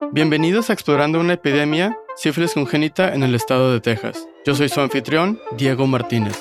Bienvenidos a Explorando una epidemia, sífilis congénita en el estado de Texas. Yo soy su anfitrión, Diego Martínez.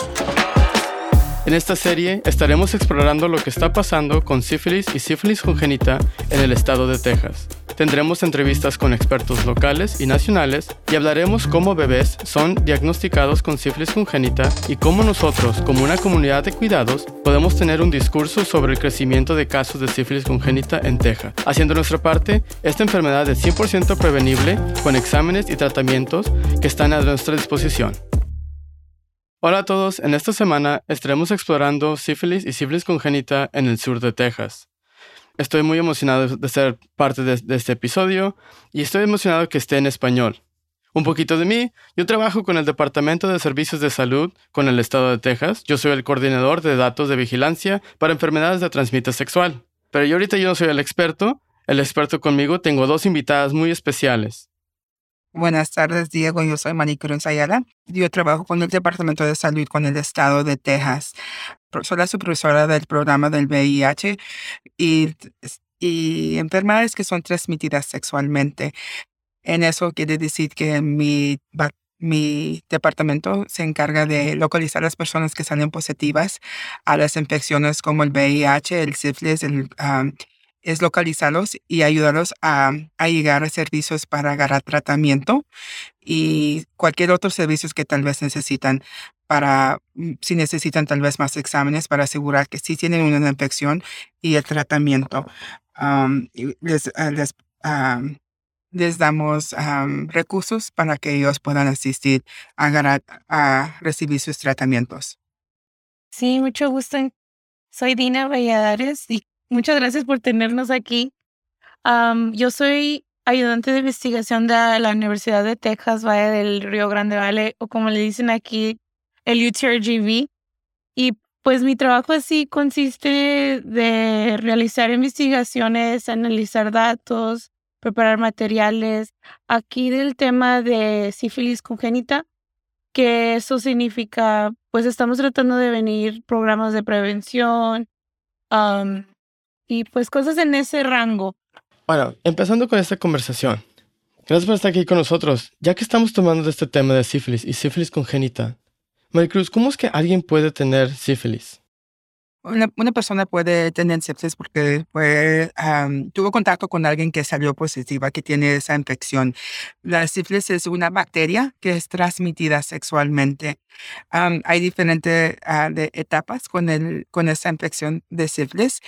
En esta serie estaremos explorando lo que está pasando con sífilis y sífilis congénita en el estado de Texas. Tendremos entrevistas con expertos locales y nacionales y hablaremos cómo bebés son diagnosticados con sífilis congénita y cómo nosotros, como una comunidad de cuidados, podemos tener un discurso sobre el crecimiento de casos de sífilis congénita en Texas. Haciendo nuestra parte, esta enfermedad es 100% prevenible con exámenes y tratamientos que están a nuestra disposición. Hola a todos, en esta semana estaremos explorando sífilis y sífilis congénita en el sur de Texas. Estoy muy emocionado de ser parte de, este episodio y estoy emocionado que esté en español. Un poquito de mí, yo trabajo con el Departamento de Servicios de Salud con el Estado de Texas. Yo soy el coordinador de datos de vigilancia para enfermedades de transmisión sexual. Pero yo ahorita yo no soy el experto. El experto conmigo tengo dos invitadas muy especiales. Buenas tardes, Diego. Yo soy Manicruz Ayala. Yo trabajo con el Departamento de Salud con el Estado de Texas. Soy la supervisora del programa del VIH y, enfermedades que son transmitidas sexualmente. En eso quiere decir que mi, mi departamento se encarga de localizar a las personas que salen positivas a las infecciones como el VIH, el sífilis, el es localizarlos y ayudarlos a, llegar a servicios para agarrar tratamiento y cualquier otro servicios que tal vez necesitan para, mm, si necesitan tal vez más exámenes para asegurar que sí tienen una infección y el tratamiento. les, ah, les, les, damos recursos para que ellos puedan asistir a, a recibir sus tratamientos. Sí, mucho gusto. Soy Dina Valladares y Muchas gracias por tenernos aquí. yo soy ayudante de investigación de la Universidad de Texas, Valle del Río Grande Valley, o como le dicen aquí, el UTRGV. Y pues mi trabajo así consiste de realizar investigaciones, analizar datos, preparar materiales. Aquí del tema de sífilis congénita, que eso significa, pues estamos tratando de venir programas de prevención, y pues cosas en ese rango. Bueno, empezando con esta conversación. Gracias por estar aquí con nosotros. Ya que estamos tomando este tema de sífilis y sífilis congénita, Maricruz, ¿cómo es que alguien puede tener sífilis? Una, persona puede tener sepsis porque tuvo contacto con alguien que salió positiva, que tiene esa infección. La sífilis es una bacteria que es transmitida sexualmente. hay diferentes ah, etapas con, el, con esa infección de sífilis.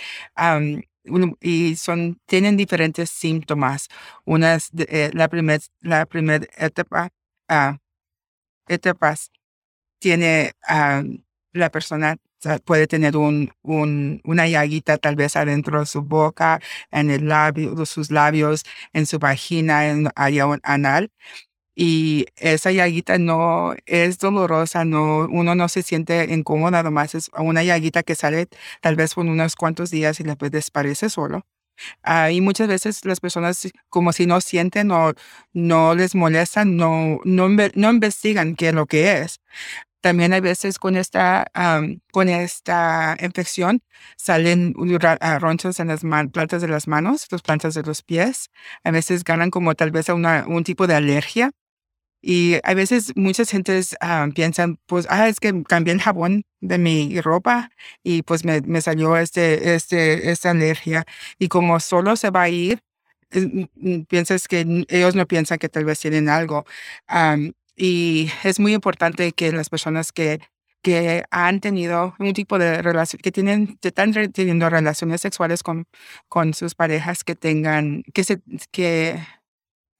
y son, tienen diferentes síntomas. Una es eh, la primera etapa, uh, etapas tiene la persona puede tener un, un, una llaguita tal vez adentro de su boca, en el labio, sus labios, en su vagina, en área anal. Y esa llaguita no es dolorosa, no, uno no se siente incómodo, nada más es una llaguita que sale tal vez por unos cuantos días y después desaparece solo. Uh, y muchas veces las personas como si no sienten o no les molestan, no, no, no investigan qué es lo que es. También hay veces con esta, con esta infección salen ronchas en las plantas de las manos, las plantas de los pies. A veces ganan como tal vez una, un tipo de alergia. Y a veces muchas gentes piensan, pues, ah, es que cambié el jabón de mi ropa y pues me, me salió este, este, esta alergia. Y como solo se va a ir, piensas que ellos no piensan que tal vez tienen algo. Y es muy importante que las personas que, que han tenido un tipo de relación, que tienen, están teniendo relaciones sexuales con, con sus parejas, que tengan, que se, que,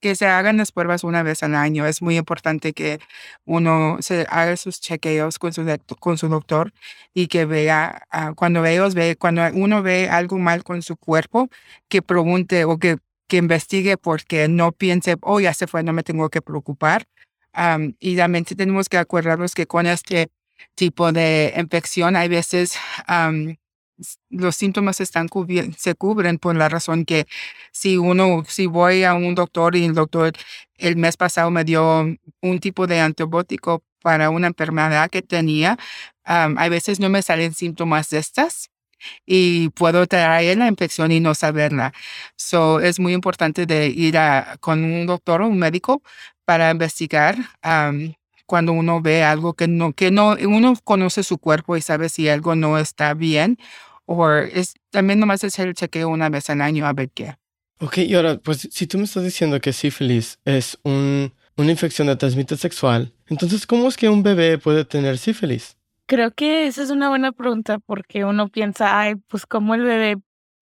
que se hagan las pruebas una vez al año. Es muy importante que uno se haga sus chequeos con su, con su doctor y que vea, ah, cuando ellos ve, cuando uno ve algo mal con su cuerpo, que pregunte o que, que investigue porque no piense, oh, ya se fue, no me tengo que preocupar y también tenemos que acordarnos que con este tipo de infección hay veces los síntomas están se cubren por la razón que si uno, si voy a un doctor y el doctor el mes pasado me dio un tipo de antibiótico para una enfermedad que tenía, hay veces no me salen síntomas de estas y puedo traer la infección y no saberla. So, es muy importante de ir a, con un doctor o un médico para investigar cuando uno ve algo que no, que no, uno conoce su cuerpo y sabe si algo no está bien o es también nomás hacer el chequeo una vez al año a ver qué. Ok, y ahora, pues si tú me estás diciendo que sífilis es un, una infección de transmisión sexual, entonces, ¿cómo es que un bebé puede tener sífilis? Creo que esa es una buena pregunta porque uno piensa, ay, pues como el bebé,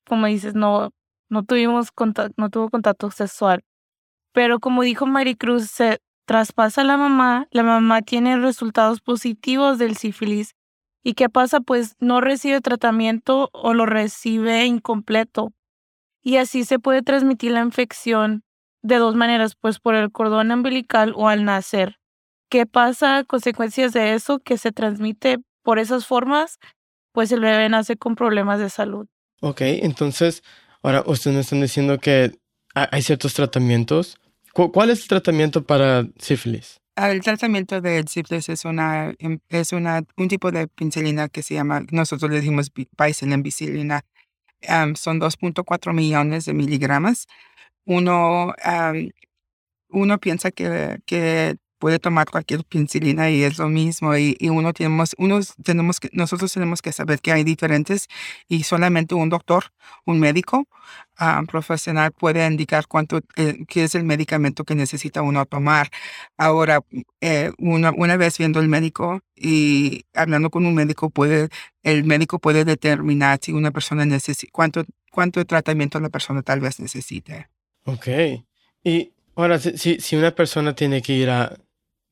como dices, no, no tuvimos contacto, no tuvo contacto sexual. Pero como dijo Maricruz, se traspasa la mamá, la mamá tiene resultados positivos del sífilis. ¿Y qué pasa? Pues no recibe tratamiento o lo recibe incompleto. Y así se puede transmitir la infección de dos maneras, pues por el cordón umbilical o al nacer. ¿Qué pasa? Consecuencias de eso que se transmite por esas formas, pues el bebé nace con problemas de salud. Ok, entonces, ahora ustedes me están diciendo que hay ciertos tratamientos. ¿Cuál es el tratamiento para sífilis? Ah, el tratamiento del sífilis es una em, es una un tipo de penicilina que se llama nosotros le decimos bicilina son 2.4 millones de miligramos. Uno uno piensa que, que puede tomar cualquier penicilina y es lo mismo y, uno tenemos unos tenemos que nosotros tenemos que saber que hay diferentes y solamente un doctor un médico ah, profesional puede indicar cuánto eh, qué es el medicamento que necesita uno tomar ahora eh, una, una vez viendo el médico y hablando con un médico puede el médico puede determinar si una persona necesita cuánto cuánto tratamiento la persona tal vez necesite Ok. y Ahora, si, si una persona tiene que ir a,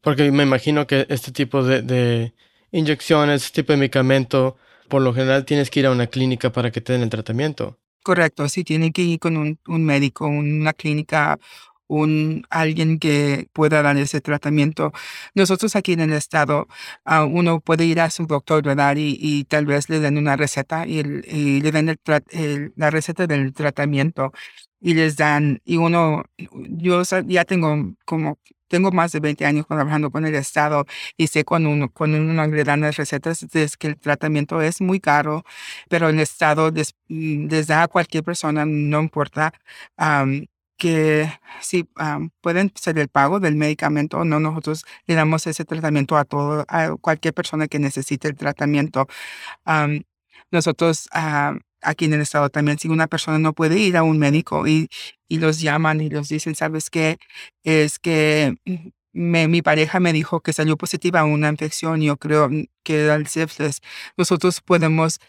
porque me imagino que este tipo de, inyecciones, este tipo de medicamento, por lo general tienes que ir a una clínica para que te den el tratamiento. Correcto, sí, tiene que ir con un, médico, una clínica, un alguien que pueda dar ese tratamiento. Nosotros aquí en el estado, ah, uno puede ir a su doctor, ¿verdad? Y, tal vez le den una receta y, le den la receta del tratamiento y les dan, y uno, yo ya tengo como tengo más de 20 años trabajando con el Estado y sé cuando uno, cuando uno le dan recetas es que el tratamiento es muy caro, pero el Estado les, mm, da a cualquier persona, no importa, que si pueden ser el pago del medicamento o no, nosotros le damos ese tratamiento a todo, a cualquier persona que necesite el tratamiento. nosotros aquí en el estado también, si una persona no puede ir a un médico y, y los llaman y los dicen, ¿sabes qué? Es que mi pareja me dijo que salió positiva a una infección, yo creo que era el sífilis. Nosotros podemos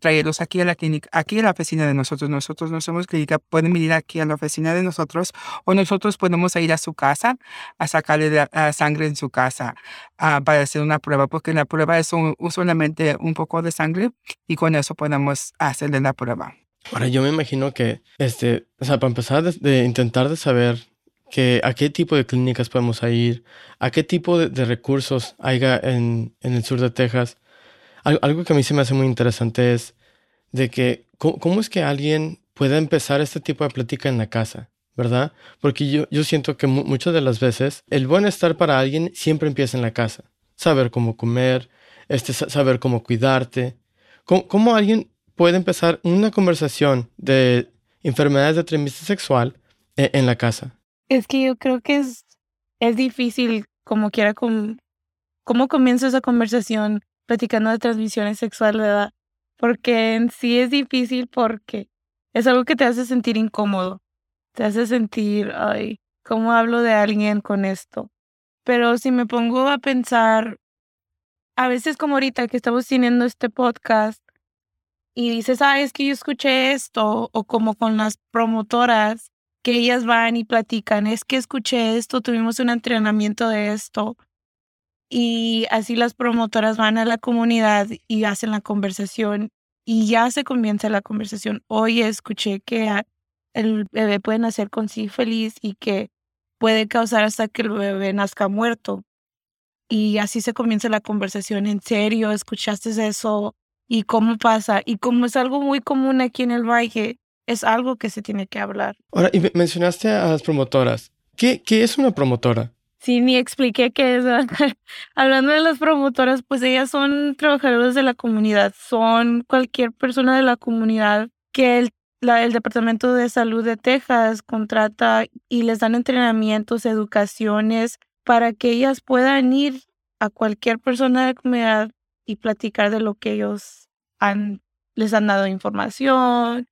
traerlos aquí a la clínica, aquí a la oficina de nosotros. Nosotros no somos clínica, pueden venir aquí a la oficina de nosotros o nosotros podemos ir a su casa a sacarle la, sangre en su casa ah, para hacer una prueba, porque la prueba es solamente un poco de sangre y con eso podemos hacerle la prueba. Ahora, yo me imagino que, este, o sea, para empezar de intentar de saber que a qué tipo de clínicas podemos ir, a qué tipo de, recursos haya en, el sur de Texas. Algo, que a mí se me hace muy interesante es de que cómo, es que alguien puede empezar este tipo de plática en la casa, ¿verdad? Porque yo, yo siento que muchas de las veces el buen estar para alguien siempre empieza en la casa. Saber cómo comer, este, saber cómo cuidarte. ¿Cómo, cómo alguien puede empezar una conversación de enfermedades de transmisión sexual e, en la casa? Es que yo creo que es, es difícil, como quiera, con, cómo comienzo esa conversación platicando de transmisiones sexuales, ¿verdad? Porque en sí es difícil porque es algo que te hace sentir incómodo, te hace sentir, ay, ¿cómo hablo de alguien con esto? Pero si me pongo a pensar, a veces como ahorita que estamos teniendo este podcast y dices, ah, es que yo escuché esto, o como con las promotoras, que ellas van y platican, es que escuché esto, tuvimos un entrenamiento de esto. Y así las promotoras van a la comunidad y hacen la conversación y ya se comienza la conversación. Oye, escuché que el bebé puede nacer con sí feliz y que puede causar hasta que el bebé nazca muerto. Y así se comienza la conversación. ¿En serio? ¿Escuchaste eso? ¿Y cómo pasa? Y como es algo muy común aquí en el valle, es algo que se tiene que hablar. Ahora, y mencionaste a las promotoras. ¿Qué, qué es una promotora? Sí, ni expliqué qué es. Hablando de las promotoras, pues ellas son trabajadoras de la comunidad, son cualquier persona de la comunidad que el, el Departamento de Salud de Texas contrata y les dan entrenamientos, educaciones para que ellas puedan ir a cualquier persona de la comunidad y platicar de lo que ellos han, les han dado información,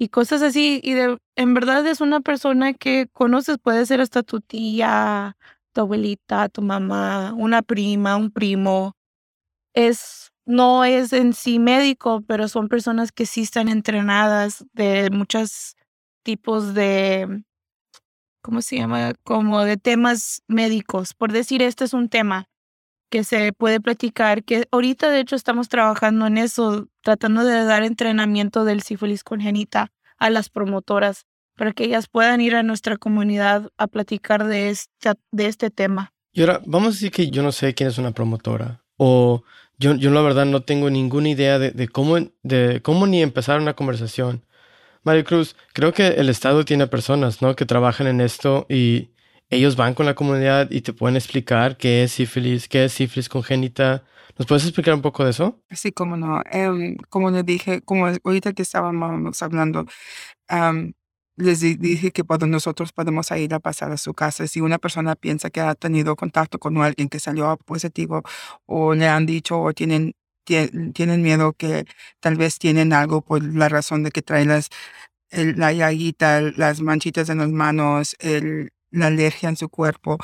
y cosas así. Y de, en verdad es una persona que conoces, puede ser hasta tu tía, tu abuelita, tu mamá, una prima, un primo. Es, no es en sí médico, pero son personas que sí están entrenadas de muchos tipos de, ¿cómo se llama? Como de temas médicos. Por decir, este es un tema que se puede platicar, que ahorita de hecho estamos trabajando en eso, tratando de dar entrenamiento del sífilis congénita a las promotoras para que ellas puedan ir a nuestra comunidad a platicar de, esta, de este tema. Y ahora, vamos a decir que yo no sé quién es una promotora o yo, yo la verdad no tengo ninguna idea de, cómo, de cómo ni empezar una conversación. Mario Cruz, creo que el Estado tiene personas, ¿no? Que trabajan en esto y ellos van con la comunidad y te pueden explicar qué es sífilis, qué es sífilis congénita. ¿Nos puedes explicar un poco de eso? Sí, cómo no. Em, como les dije, como ahorita que estábamos hablando, les dije que nosotros podemos ir a pasar a su casa. Si una persona piensa que ha tenido contacto con alguien que salió positivo o le han dicho o tienen, tienen miedo que tal vez tienen algo por la razón de que trae las, la llaguita, las manchitas en las manos, el, la alergia en su cuerpo,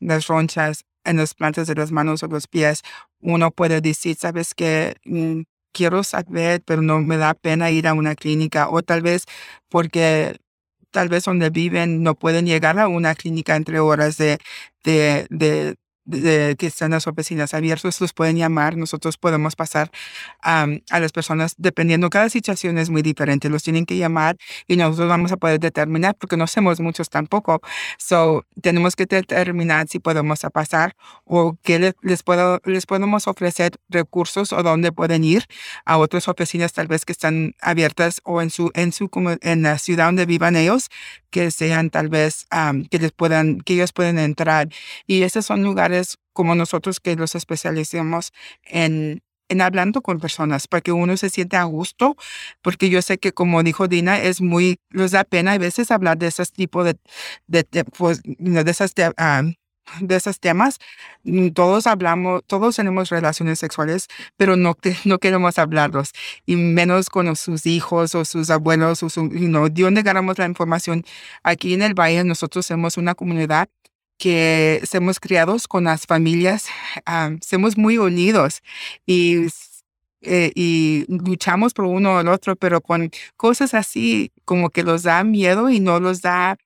las ronchas en las plantas de las manos o los pies, uno puede decir, sabes que mm, quiero saber, pero no me da pena ir a una clínica o tal vez porque tal vez donde viven no pueden llegar a una clínica entre horas de, de, de de, que están las oficinas abiertas, los pueden llamar, nosotros podemos pasar a las personas, dependiendo, cada situación es muy diferente, los tienen que llamar y nosotros vamos a poder determinar, porque no somos muchos tampoco, so tenemos que determinar si podemos pasar o qué les, puedo, les podemos ofrecer recursos o dónde pueden ir a otras oficinas tal vez que están abiertas o en su, en su, en la ciudad donde vivan ellos, que sean tal vez, que les puedan, que ellos pueden entrar. Y esos son lugares como nosotros que los especializamos en, en hablando con personas para que uno se siente a gusto, porque yo sé que como dijo Dina, es muy, les da pena a veces hablar de esos tipos de, de, de, pues, de esas de esos temas. Mm, todos hablamos, todos tenemos relaciones sexuales, pero no, no queremos hablarlos, y menos con sus hijos o sus abuelos, o su, ¿de dónde ganamos la información? Aquí en el Valle nosotros somos una comunidad que somos criados con las familias, somos muy unidos y eh, y luchamos por uno el otro, pero con cosas así como que los da miedo y no los da,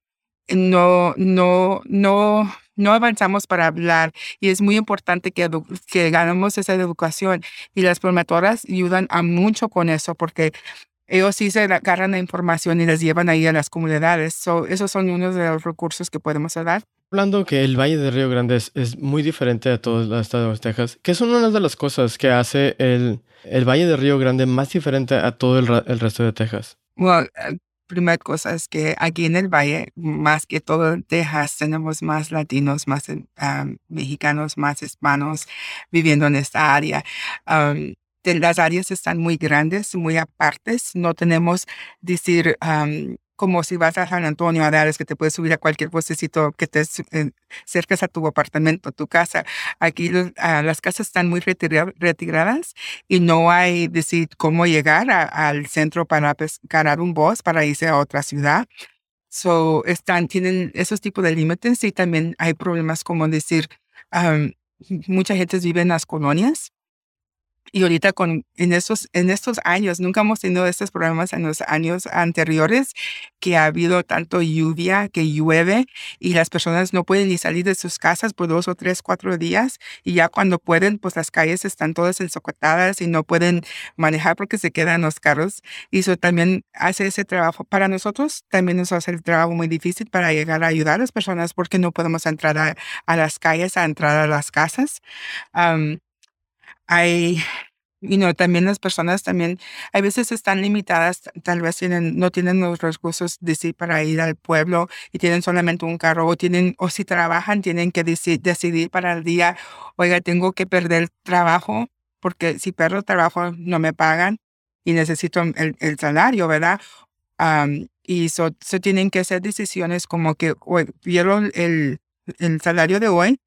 no, no, no, no avanzamos para hablar y es muy importante que, que ganemos esa educación y las promotoras ayudan a mucho con eso porque ellos sí se agarran la información y les llevan ahí a las comunidades. So, esos son unos de los recursos que podemos dar. Hablando que el Valle de Río Grande es, muy diferente a todo el estado de Texas, ¿qué son unas de las cosas que hace el, el Valle de Río Grande más diferente a todo el, resto de Texas? Well, primera cosa es que aquí en el Valle, más que todo Texas, tenemos más latinos, más mexicanos, más hispanos viviendo en esta área. las áreas están muy grandes, muy apartes. No tenemos decir como si vas a San Antonio a Dallas, que te puedes subir a cualquier puestecito que te eh, cerques a tu apartamento, tu casa. Aquí ah, las casas están muy retiradas y no hay decir cómo llegar al centro para pescar un bus para irse a otra ciudad. So, están, tienen esos tipos de límites y también hay problemas como decir, mucha gente vive en las colonias y ahorita con, en, estos, en estos años, nunca hemos tenido estos problemas en los años anteriores, que ha habido tanto lluvia, que llueve y las personas no pueden ni salir de sus casas por dos o tres, cuatro días. Y ya cuando pueden, pues las calles están todas ensocotadas y no pueden manejar porque se quedan los carros. Y eso también hace ese trabajo. Para nosotros también nos hace el trabajo muy difícil para llegar a ayudar a las personas porque no podemos entrar a, las calles, a entrar a las casas hay y no, también las personas también a veces están limitadas, tal vez tienen, no tienen los recursos de sí para ir al pueblo y tienen solamente un carro o tienen, o si trabajan, tienen que decidir para el día, oiga, tengo que perder trabajo porque si pierdo trabajo no me pagan y necesito el, el salario, ¿verdad? y eso tienen que hacer decisiones como que hoy pierdo el, el salario de hoy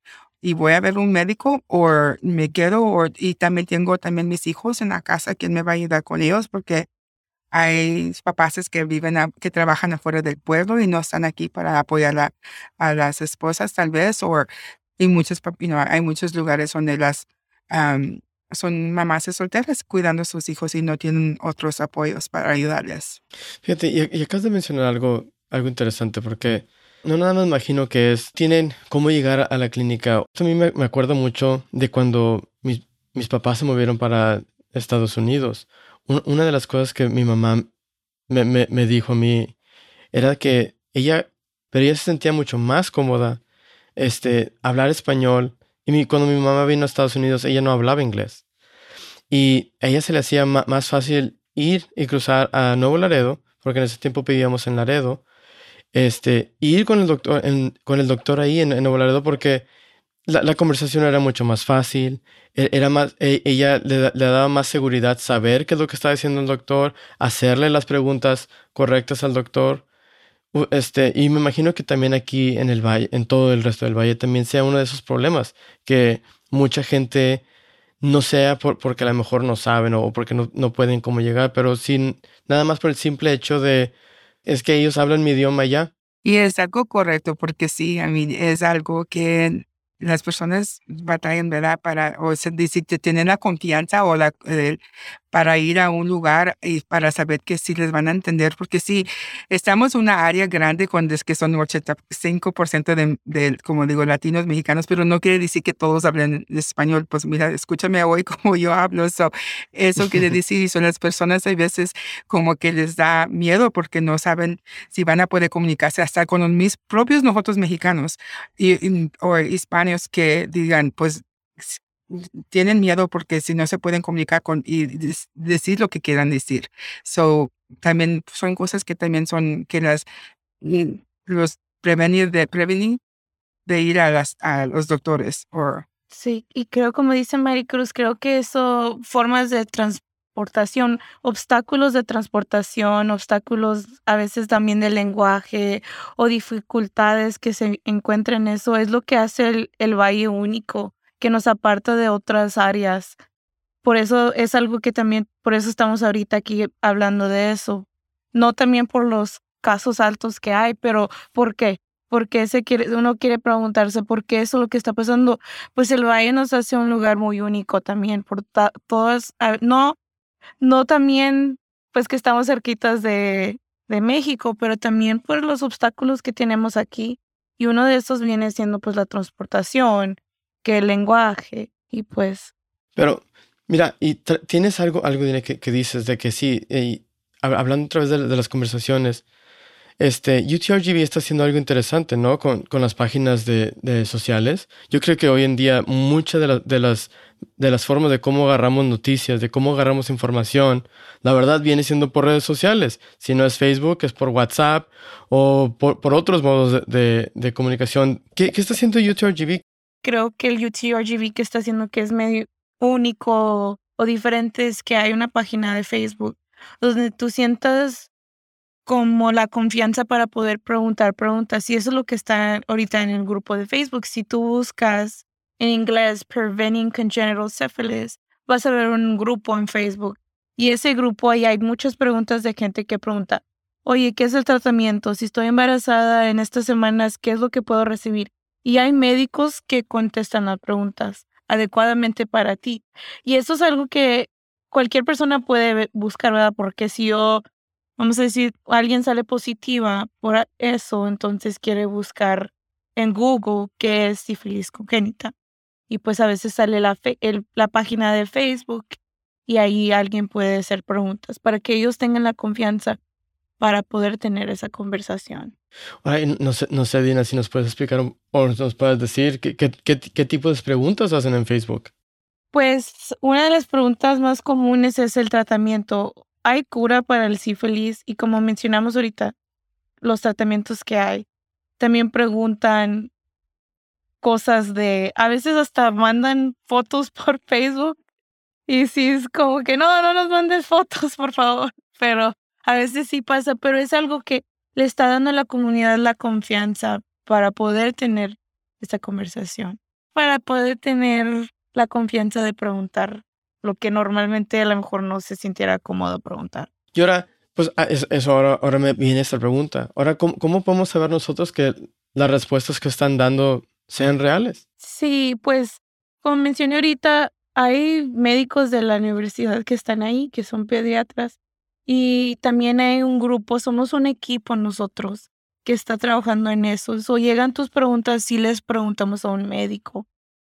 y voy a ver un médico o me quedo o, y también tengo también mis hijos en la casa, ¿quién me va a ayudar con ellos? Porque hay papás que viven, que trabajan afuera del pueblo y no están aquí para apoyar a, las esposas tal vez, o y muchos, hay muchos lugares donde las son mamás solteras cuidando a sus hijos y no tienen otros apoyos para ayudarles. Fíjate, y, y acabas de mencionar algo, algo interesante porque no nada más imagino que es, tienen cómo llegar a la clínica. A mí me, acuerdo mucho de cuando mis, mis, papás se movieron para Estados Unidos. una de las cosas que mi mamá me, me, me, dijo a mí era que ella, pero ella se sentía mucho más cómoda este, hablar español. Y cuando mi mamá vino a Estados Unidos, ella no hablaba inglés. Y a ella se le hacía más fácil ir y cruzar a Nuevo Laredo, porque en ese tiempo vivíamos en Laredo, este, ir con el doctor, con el doctor ahí en, Laredo porque la, conversación era mucho más fácil, e, era más, e, ella le, daba más seguridad saber qué es lo que estaba diciendo el doctor, hacerle las preguntas correctas al doctor. Este, y me imagino que también aquí en el valle, en todo el resto del valle, también sea uno de esos problemas, que mucha gente no sea por, porque a lo mejor no saben o porque no, no pueden cómo llegar, pero sin nada más por el simple hecho de es que ellos hablan mi idioma ya. Y es algo correcto porque sí, a mí es algo que las personas batallan, ¿verdad? Para, o se dice que tienen la confianza o la, para ir a un lugar y para saber que sí les van a entender, porque sí, estamos en una área grande cuando es que son 85% de, de, como digo, latinos, mexicanos, pero no quiere decir que todos hablen español. Pues mira, escúchame hoy como yo hablo. eso quiere decir, y son las personas a veces como que les da miedo porque no saben si van a poder comunicarse hasta con mis propios nosotros mexicanos y, o hispanos que digan, pues tienen miedo porque si no se pueden comunicar con y decir lo que quieran decir. So, también son cosas que también son que las los prevenir de prevenir de ir a las a los doctores o Sí, y creo como dice Maricruz, creo que eso formas de transportación, obstáculos de transportación, obstáculos a veces también de lenguaje o dificultades que se encuentran en eso es lo que hace el, el valle único que nos aparta de otras áreas. Por eso es algo que también, por eso estamos ahorita aquí hablando de eso. No también por los casos altos que hay, pero ¿por qué? Porque se quiere, uno quiere preguntarse por qué eso es lo que está pasando. Pues el Valle nos hace un lugar muy único también, por todas, no, no también, pues que estamos cerquitas de, de México, pero también por los obstáculos que tenemos aquí. Y uno de esos viene siendo pues la transportación, que el lenguaje y pues... Pero, mira, y tienes algo, algo que, que, dices de que sí, hablando otra vez de, las conversaciones, este, UTRGV está haciendo algo interesante, ¿no? Con, con las páginas de, de, sociales. Yo creo que hoy en día muchas de, de, las, de las formas de cómo agarramos noticias, de cómo agarramos información, la verdad viene siendo por redes sociales. Si no es Facebook, es por WhatsApp o por, por otros modos de, de comunicación. ¿Qué, ¿Qué, está haciendo UTRGV? creo que el UTRGV que está haciendo que es medio único o diferente es que hay una página de Facebook donde tú sientas como la confianza para poder preguntar preguntas. Y eso es lo que está ahorita en el grupo de Facebook. Si tú buscas en inglés Preventing Congenital Syphilis, vas a ver un grupo en Facebook. Y ese grupo ahí hay muchas preguntas de gente que pregunta, oye, ¿qué es el tratamiento? Si estoy embarazada en estas semanas, ¿qué es lo que puedo recibir? y hay médicos que contestan las preguntas adecuadamente para ti. Y eso es algo que cualquier persona puede buscar, ¿verdad? Porque si yo, vamos a decir, alguien sale positiva por eso, entonces quiere buscar en Google qué es sífilis congénita. Y pues a veces sale la, la página de Facebook y ahí alguien puede hacer preguntas para que ellos tengan la confianza para poder tener esa conversación. no, sé, no sé, Dina, si nos puedes explicar o nos puedes decir qué, qué, qué, tipo de preguntas hacen en Facebook. Pues una de las preguntas más comunes es el tratamiento. ¿Hay cura para el sífilis? Y como mencionamos ahorita, los tratamientos que hay. También preguntan cosas de, a veces hasta mandan fotos por Facebook y sí es como que no, no nos mandes fotos, por favor. Pero a veces sí pasa, pero es algo que le está dando a la comunidad la confianza para poder tener esta conversación, para poder tener la confianza de preguntar lo que normalmente a lo mejor no se sintiera cómodo preguntar. Y ahora, pues ah, eso ahora, ahora me viene esta pregunta. Ahora, ¿cómo, ¿cómo podemos saber nosotros que las respuestas que están dando sean reales? Sí, pues como mencioné ahorita, hay médicos de la universidad que están ahí, que son pediatras, y también hay un grupo, somos un equipo nosotros que está trabajando en eso. O llegan tus preguntas si les preguntamos a un médico.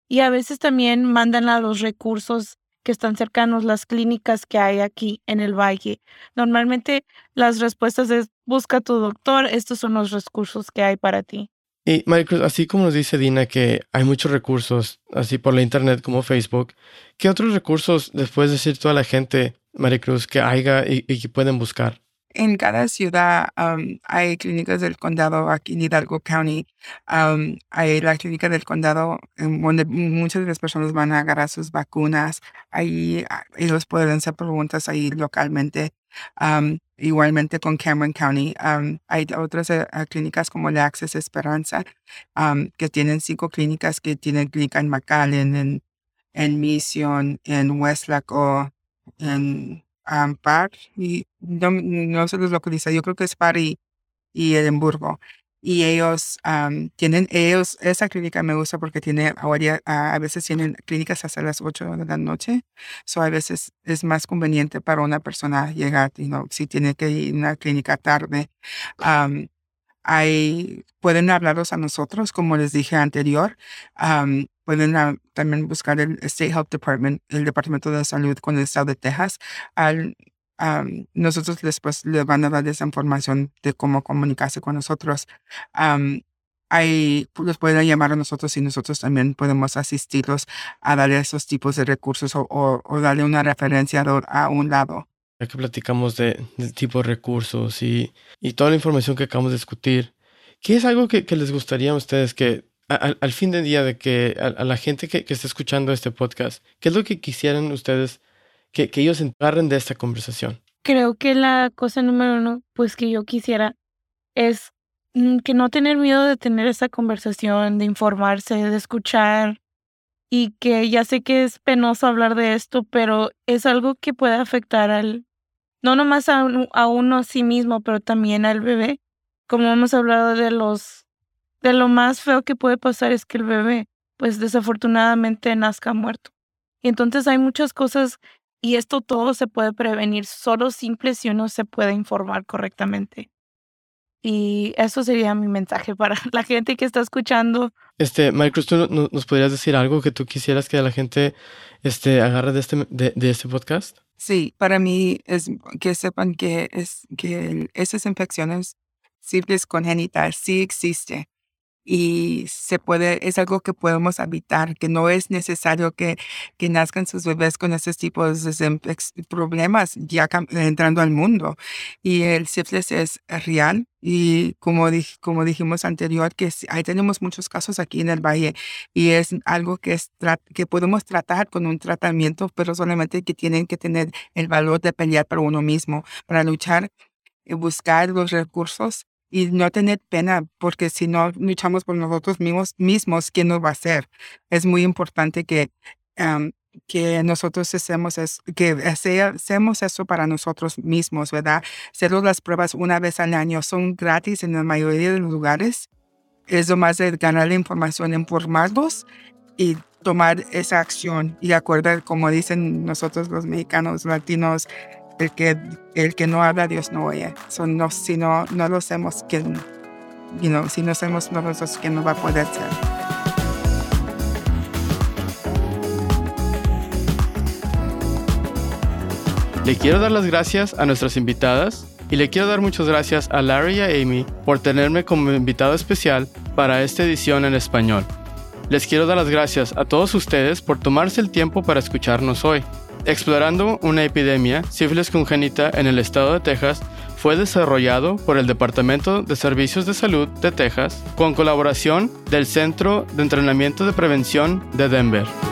Y a veces también mandan a los recursos que están cercanos, las clínicas que hay aquí en el valle. Normalmente las respuestas es, busca tu doctor, estos son los recursos que hay para ti. Y Maricruz, así como nos dice Dina que hay muchos recursos, así por la internet como Facebook, ¿qué otros recursos les puedes decir toda la gente, Maricruz, que haya y, que pueden buscar? En cada ciudad hay clínicas del condado, aquí en Hidalgo County, hay la clínica del condado donde muchas de las personas van a agarrar sus vacunas. Ahí ah, ellos pueden hacer preguntas ahí localmente. igualmente con Cameron County. hay otras eh, clínicas como la Access Esperanza, que tienen cinco clínicas que tienen clínica en McAllen, en, en Mission, en Westlaco, en Par, y no, no sé los localiza, yo creo que es Par y, y Edimburgo y ellos tienen, ellos, esa clínica me gusta porque tiene, ahora a veces tienen clínicas hasta las 8 de la noche, so a veces es más conveniente para una persona llegar, you know, si tiene que ir a una clínica tarde. hay, pueden hablarlos a nosotros, como les dije anterior. Pueden también buscar el State Health Department, el Departamento de Salud con el Estado de Texas, al nosotros después les van a dar esa información de cómo comunicarse con nosotros. ahí pues, los pueden llamar a nosotros y nosotros también podemos asistirlos a darle esos tipos de recursos o, darle una referencia a un lado. Ya que platicamos de, tipo de recursos y, y, toda la información que acabamos de discutir, ¿qué es algo que, les gustaría a ustedes que al, fin del día de que a, la gente que, que está escuchando este podcast, qué es lo que quisieran ustedes que, que ellos agarren de esta conversación? Creo que la cosa número uno, pues que yo quisiera es mm, que no tener miedo de tener esa conversación, de informarse, de escuchar y que ya sé que es penoso hablar de esto, pero es algo que puede afectar al, no nomás a, a uno a sí mismo, pero también al bebé. Como hemos hablado de los, de lo más feo que puede pasar es que el bebé, pues desafortunadamente nazca muerto. Y entonces hay muchas cosas y esto todo se puede prevenir solo simple si uno se puede informar correctamente. Y eso sería mi mensaje para la gente que está escuchando. Este, Marcos, ¿tú nos podrías decir algo que tú quisieras que la gente este, agarre de este, de, de este podcast? Sí, para mí es que sepan que, es, que esas infecciones simples congénitas sí existen y se puede, es algo que podemos evitar, que no es necesario que, que nazcan sus bebés con esos tipos de problemas ya entrando al mundo. Y el sífilis es real y como, como dijimos anterior, que ahí tenemos muchos casos aquí en el valle y es algo que, es que podemos tratar con un tratamiento, pero solamente que tienen que tener el valor de pelear por uno mismo, para luchar y buscar los recursos y no tener pena, porque si no luchamos por nosotros mismos, mismos ¿quién nos va a hacer? Es muy importante que, que nosotros hacemos es, que hacemos eso para nosotros mismos, ¿verdad? Hacer las pruebas una vez al año son gratis en la mayoría de los lugares. Es lo más de ganar la información, informarlos y tomar esa acción. Y acuerda, como dicen nosotros los mexicanos, latinos, el que, el que no habla, Dios no oye. Son no, si no, no lo hacemos, ¿quién, you know, si no hacemos nosotros, ¿quién no va a poder ser? Le quiero dar las gracias a nuestras invitadas y le quiero dar muchas gracias a Larry y a Amy por tenerme como invitado especial para esta edición en español. Les quiero dar las gracias a todos ustedes por tomarse el tiempo para escucharnos hoy. Explorando una epidemia, sífilis congénita en el estado de Texas, fue desarrollado por el Departamento de Servicios de Salud de Texas con colaboración del Centro de Entrenamiento de Prevención de Denver.